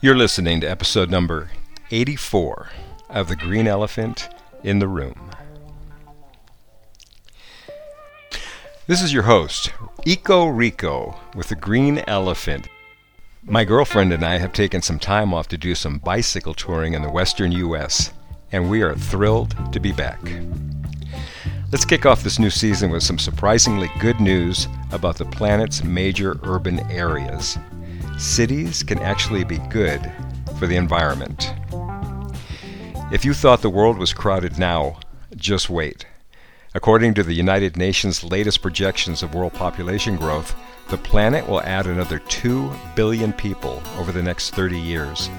You're listening to episode number 84 of The Green Elephant in the Room. This is your host, Eco Rico, with The Green Elephant. My girlfriend and I have taken some time off to do some bicycle touring in the western U.S., and we are thrilled to be back. Let's kick off this new season with some surprisingly good news about the planet's major urban areas cities can actually be good for the environment. If you thought the world was crowded now, just wait. According to the United Nations' latest projections of world population growth, the planet will add another 2 billion people over the next 30 years.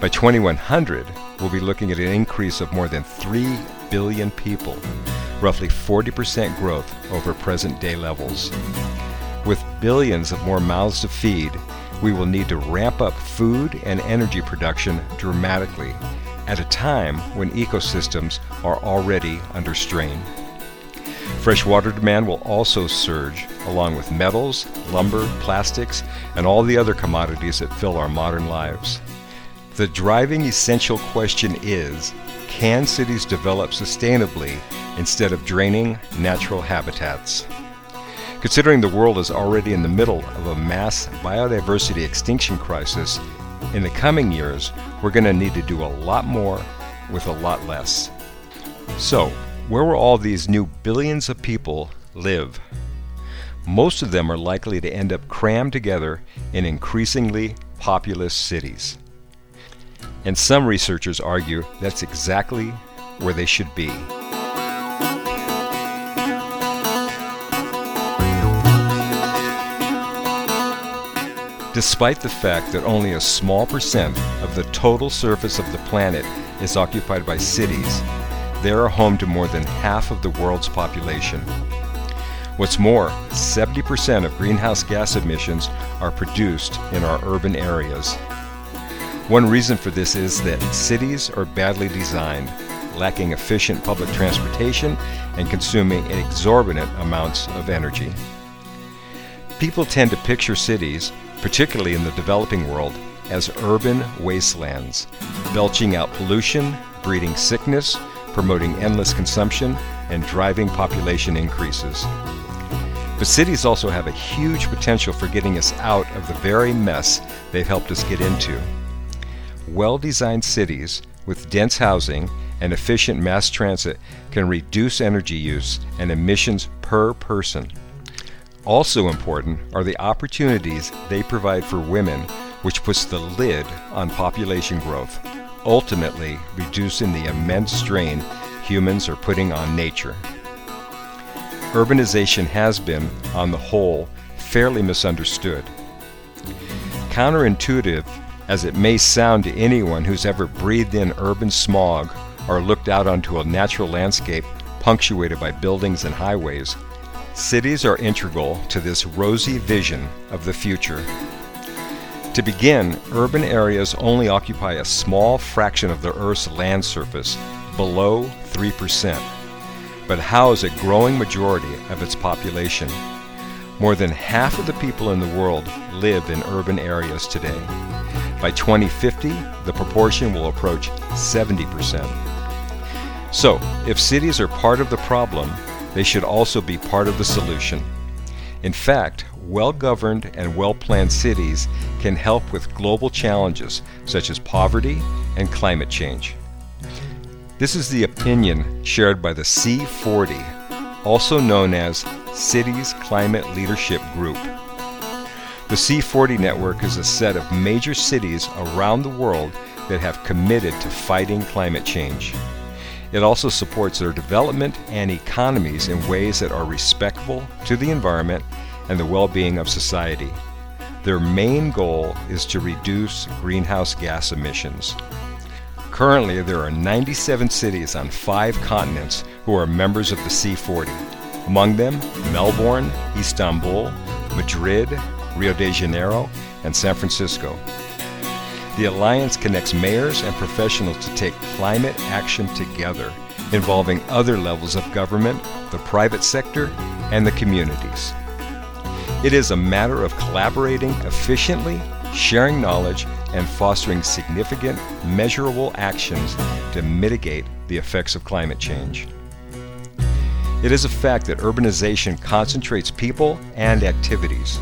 By 2100, we'll be looking at an increase of more than 3 billion people, roughly 40% growth over present day levels. With billions of more mouths to feed, we will need to ramp up food and energy production dramatically at a time when ecosystems are already under strain. Freshwater demand will also surge, along with metals, lumber, plastics, and all the other commodities that fill our modern lives. The driving essential question is can cities develop sustainably instead of draining natural habitats? Considering the world is already in the middle of a mass biodiversity extinction crisis, in the coming years, we're going to need to do a lot more with a lot less. So, where will all these new billions of people live? Most of them are likely to end up crammed together in increasingly populous cities. And some researchers argue that's exactly where they should be. Despite the fact that only a small percent of the total surface of the planet is occupied by cities, they are home to more than half of the world's population. What's more, 70% of greenhouse gas emissions are produced in our urban areas. One reason for this is that cities are badly designed, lacking efficient public transportation and consuming exorbitant amounts of energy. People tend to picture cities particularly in the developing world, as urban wastelands, belching out pollution, breeding sickness, promoting endless consumption, and driving population increases. But cities also have a huge potential for getting us out of the very mess they've helped us get into. Well designed cities with dense housing and efficient mass transit can reduce energy use and emissions per person. Also important are the opportunities they provide for women, which puts the lid on population growth, ultimately reducing the immense strain humans are putting on nature. Urbanization has been, on the whole, fairly misunderstood. Counterintuitive as it may sound to anyone who's ever breathed in urban smog or looked out onto a natural landscape punctuated by buildings and highways, Cities are integral to this rosy vision of the future. To begin, urban areas only occupy a small fraction of the Earth's land surface, below 3%, but house a growing majority of its population. More than half of the people in the world live in urban areas today. By 2050, the proportion will approach 70%. So, if cities are part of the problem, they should also be part of the solution. In fact, well governed and well planned cities can help with global challenges such as poverty and climate change. This is the opinion shared by the C40, also known as Cities Climate Leadership Group. The C40 network is a set of major cities around the world that have committed to fighting climate change. It also supports their development and economies in ways that are respectful to the environment and the well being of society. Their main goal is to reduce greenhouse gas emissions. Currently, there are 97 cities on five continents who are members of the C40. Among them, Melbourne, Istanbul, Madrid, Rio de Janeiro, and San Francisco. The Alliance connects mayors and professionals to take climate action together, involving other levels of government, the private sector, and the communities. It is a matter of collaborating efficiently, sharing knowledge, and fostering significant, measurable actions to mitigate the effects of climate change. It is a fact that urbanization concentrates people and activities.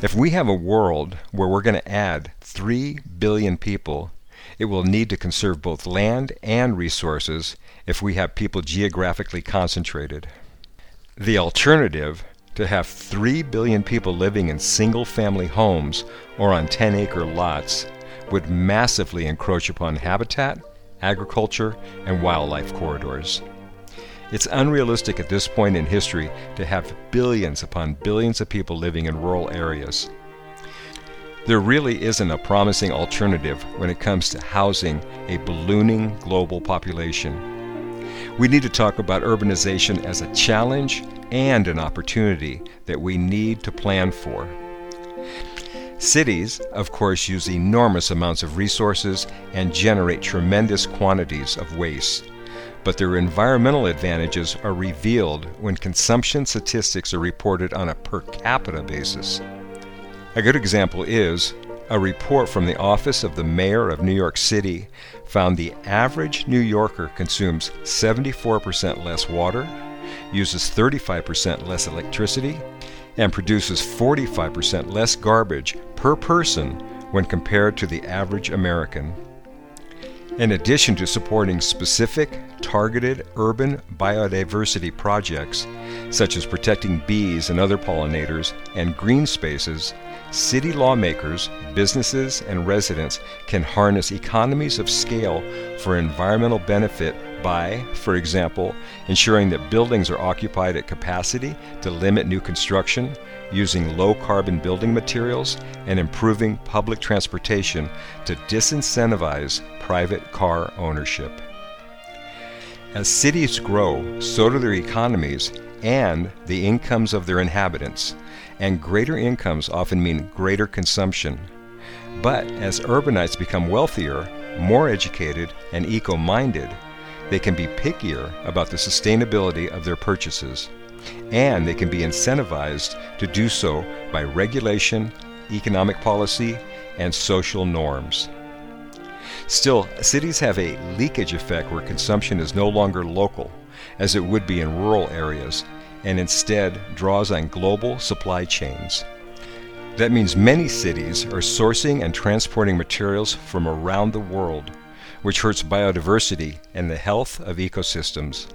If we have a world where we're going to add 3 billion people, it will need to conserve both land and resources if we have people geographically concentrated. The alternative, to have 3 billion people living in single family homes or on 10 acre lots, would massively encroach upon habitat, agriculture, and wildlife corridors. It's unrealistic at this point in history to have billions upon billions of people living in rural areas. There really isn't a promising alternative when it comes to housing a ballooning global population. We need to talk about urbanization as a challenge and an opportunity that we need to plan for. Cities, of course, use enormous amounts of resources and generate tremendous quantities of waste but their environmental advantages are revealed when consumption statistics are reported on a per capita basis. A good example is a report from the Office of the Mayor of New York City found the average New Yorker consumes 74% less water, uses 35% less electricity, and produces 45% less garbage per person when compared to the average American. In addition to supporting specific, targeted urban biodiversity projects, such as protecting bees and other pollinators and green spaces, city lawmakers, businesses, and residents can harness economies of scale for environmental benefit by, for example, ensuring that buildings are occupied at capacity to limit new construction, using low carbon building materials, and improving public transportation to disincentivize private car ownership. As cities grow, so do their economies and the incomes of their inhabitants, and greater incomes often mean greater consumption. But as urbanites become wealthier, more educated, and eco minded, they can be pickier about the sustainability of their purchases, and they can be incentivized to do so by regulation, economic policy, and social norms. Still, cities have a leakage effect where consumption is no longer local, as it would be in rural areas, and instead draws on global supply chains. That means many cities are sourcing and transporting materials from around the world which hurts biodiversity and the health of ecosystems.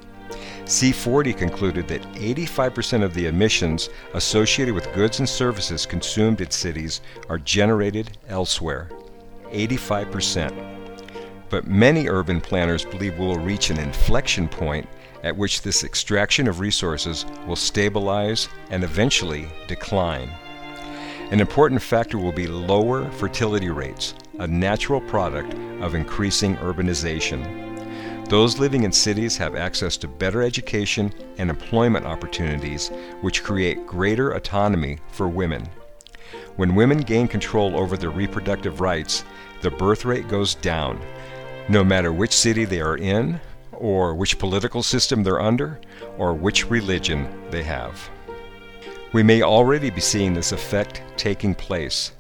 C40 concluded that 85% of the emissions associated with goods and services consumed in cities are generated elsewhere. 85%. But many urban planners believe we will reach an inflection point at which this extraction of resources will stabilize and eventually decline. An important factor will be lower fertility rates, a natural product of increasing urbanization. Those living in cities have access to better education and employment opportunities, which create greater autonomy for women. When women gain control over their reproductive rights, the birth rate goes down, no matter which city they are in, or which political system they're under, or which religion they have. We may already be seeing this effect taking place.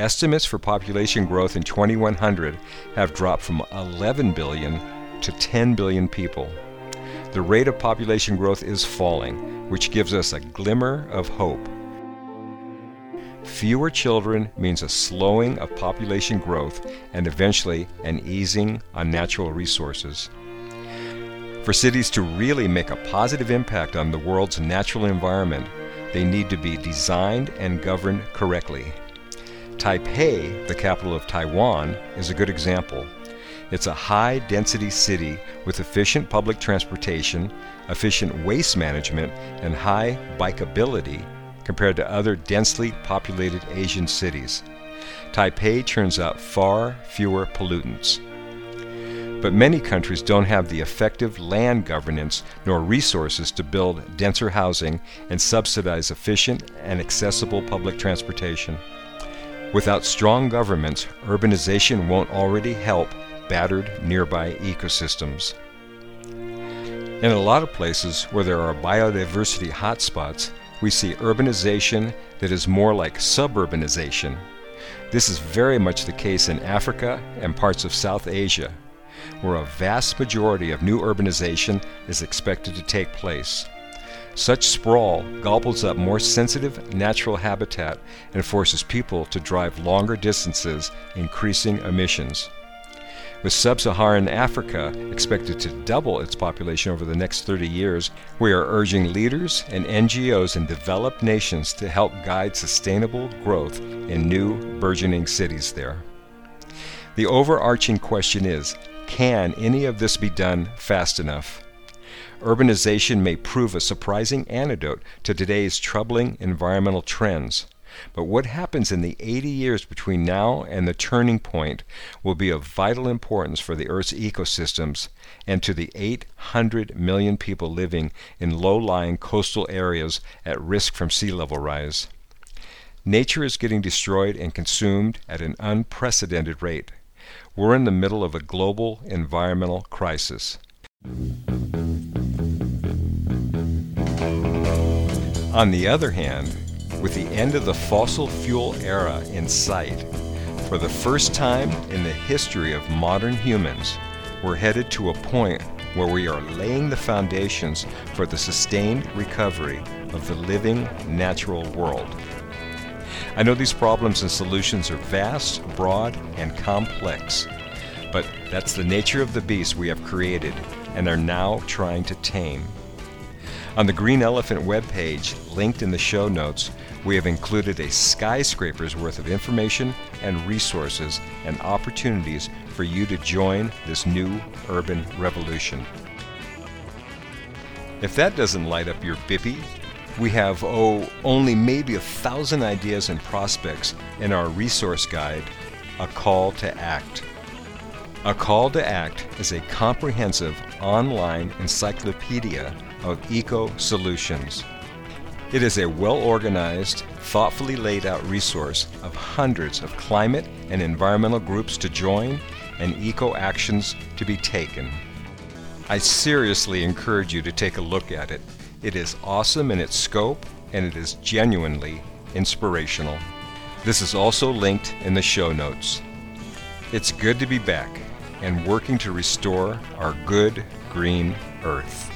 Estimates for population growth in 2100 have dropped from 11 billion to 10 billion people. The rate of population growth is falling, which gives us a glimmer of hope. Fewer children means a slowing of population growth and eventually an easing on natural resources. For cities to really make a positive impact on the world's natural environment, they need to be designed and governed correctly. Taipei, the capital of Taiwan, is a good example. It's a high density city with efficient public transportation, efficient waste management, and high bikeability compared to other densely populated Asian cities. Taipei turns out far fewer pollutants. But many countries don't have the effective land governance nor resources to build denser housing and subsidize efficient and accessible public transportation. Without strong governments, urbanization won't already help battered nearby ecosystems. In a lot of places where there are biodiversity hotspots, we see urbanization that is more like suburbanization, This is very much the case in Africa and parts of South Asia, where a vast majority of new urbanization is expected to take place. Such sprawl gobbles up more sensitive natural habitat and forces people to drive longer distances, increasing emissions. With sub Saharan Africa expected to double its population over the next 30 years, we are urging leaders and NGOs in developed nations to help guide sustainable growth in new, burgeoning cities there. The overarching question is can any of this be done fast enough? Urbanization may prove a surprising antidote to today's troubling environmental trends. But what happens in the 80 years between now and the turning point will be of vital importance for the Earth's ecosystems and to the 800 million people living in low lying coastal areas at risk from sea level rise. Nature is getting destroyed and consumed at an unprecedented rate. We're in the middle of a global environmental crisis. On the other hand, with the end of the fossil fuel era in sight, for the first time in the history of modern humans, we're headed to a point where we are laying the foundations for the sustained recovery of the living natural world. I know these problems and solutions are vast, broad, and complex, but that's the nature of the beast we have created and are now trying to tame. On the Green Elephant webpage, linked in the show notes, we have included a skyscraper's worth of information and resources and opportunities for you to join this new urban revolution. If that doesn't light up your bippy, we have, oh, only maybe a thousand ideas and prospects in our resource guide, A Call to Act. A Call to Act is a comprehensive online encyclopedia of eco solutions. It is a well organized, thoughtfully laid out resource of hundreds of climate and environmental groups to join and eco actions to be taken. I seriously encourage you to take a look at it. It is awesome in its scope and it is genuinely inspirational. This is also linked in the show notes. It's good to be back and working to restore our good green earth.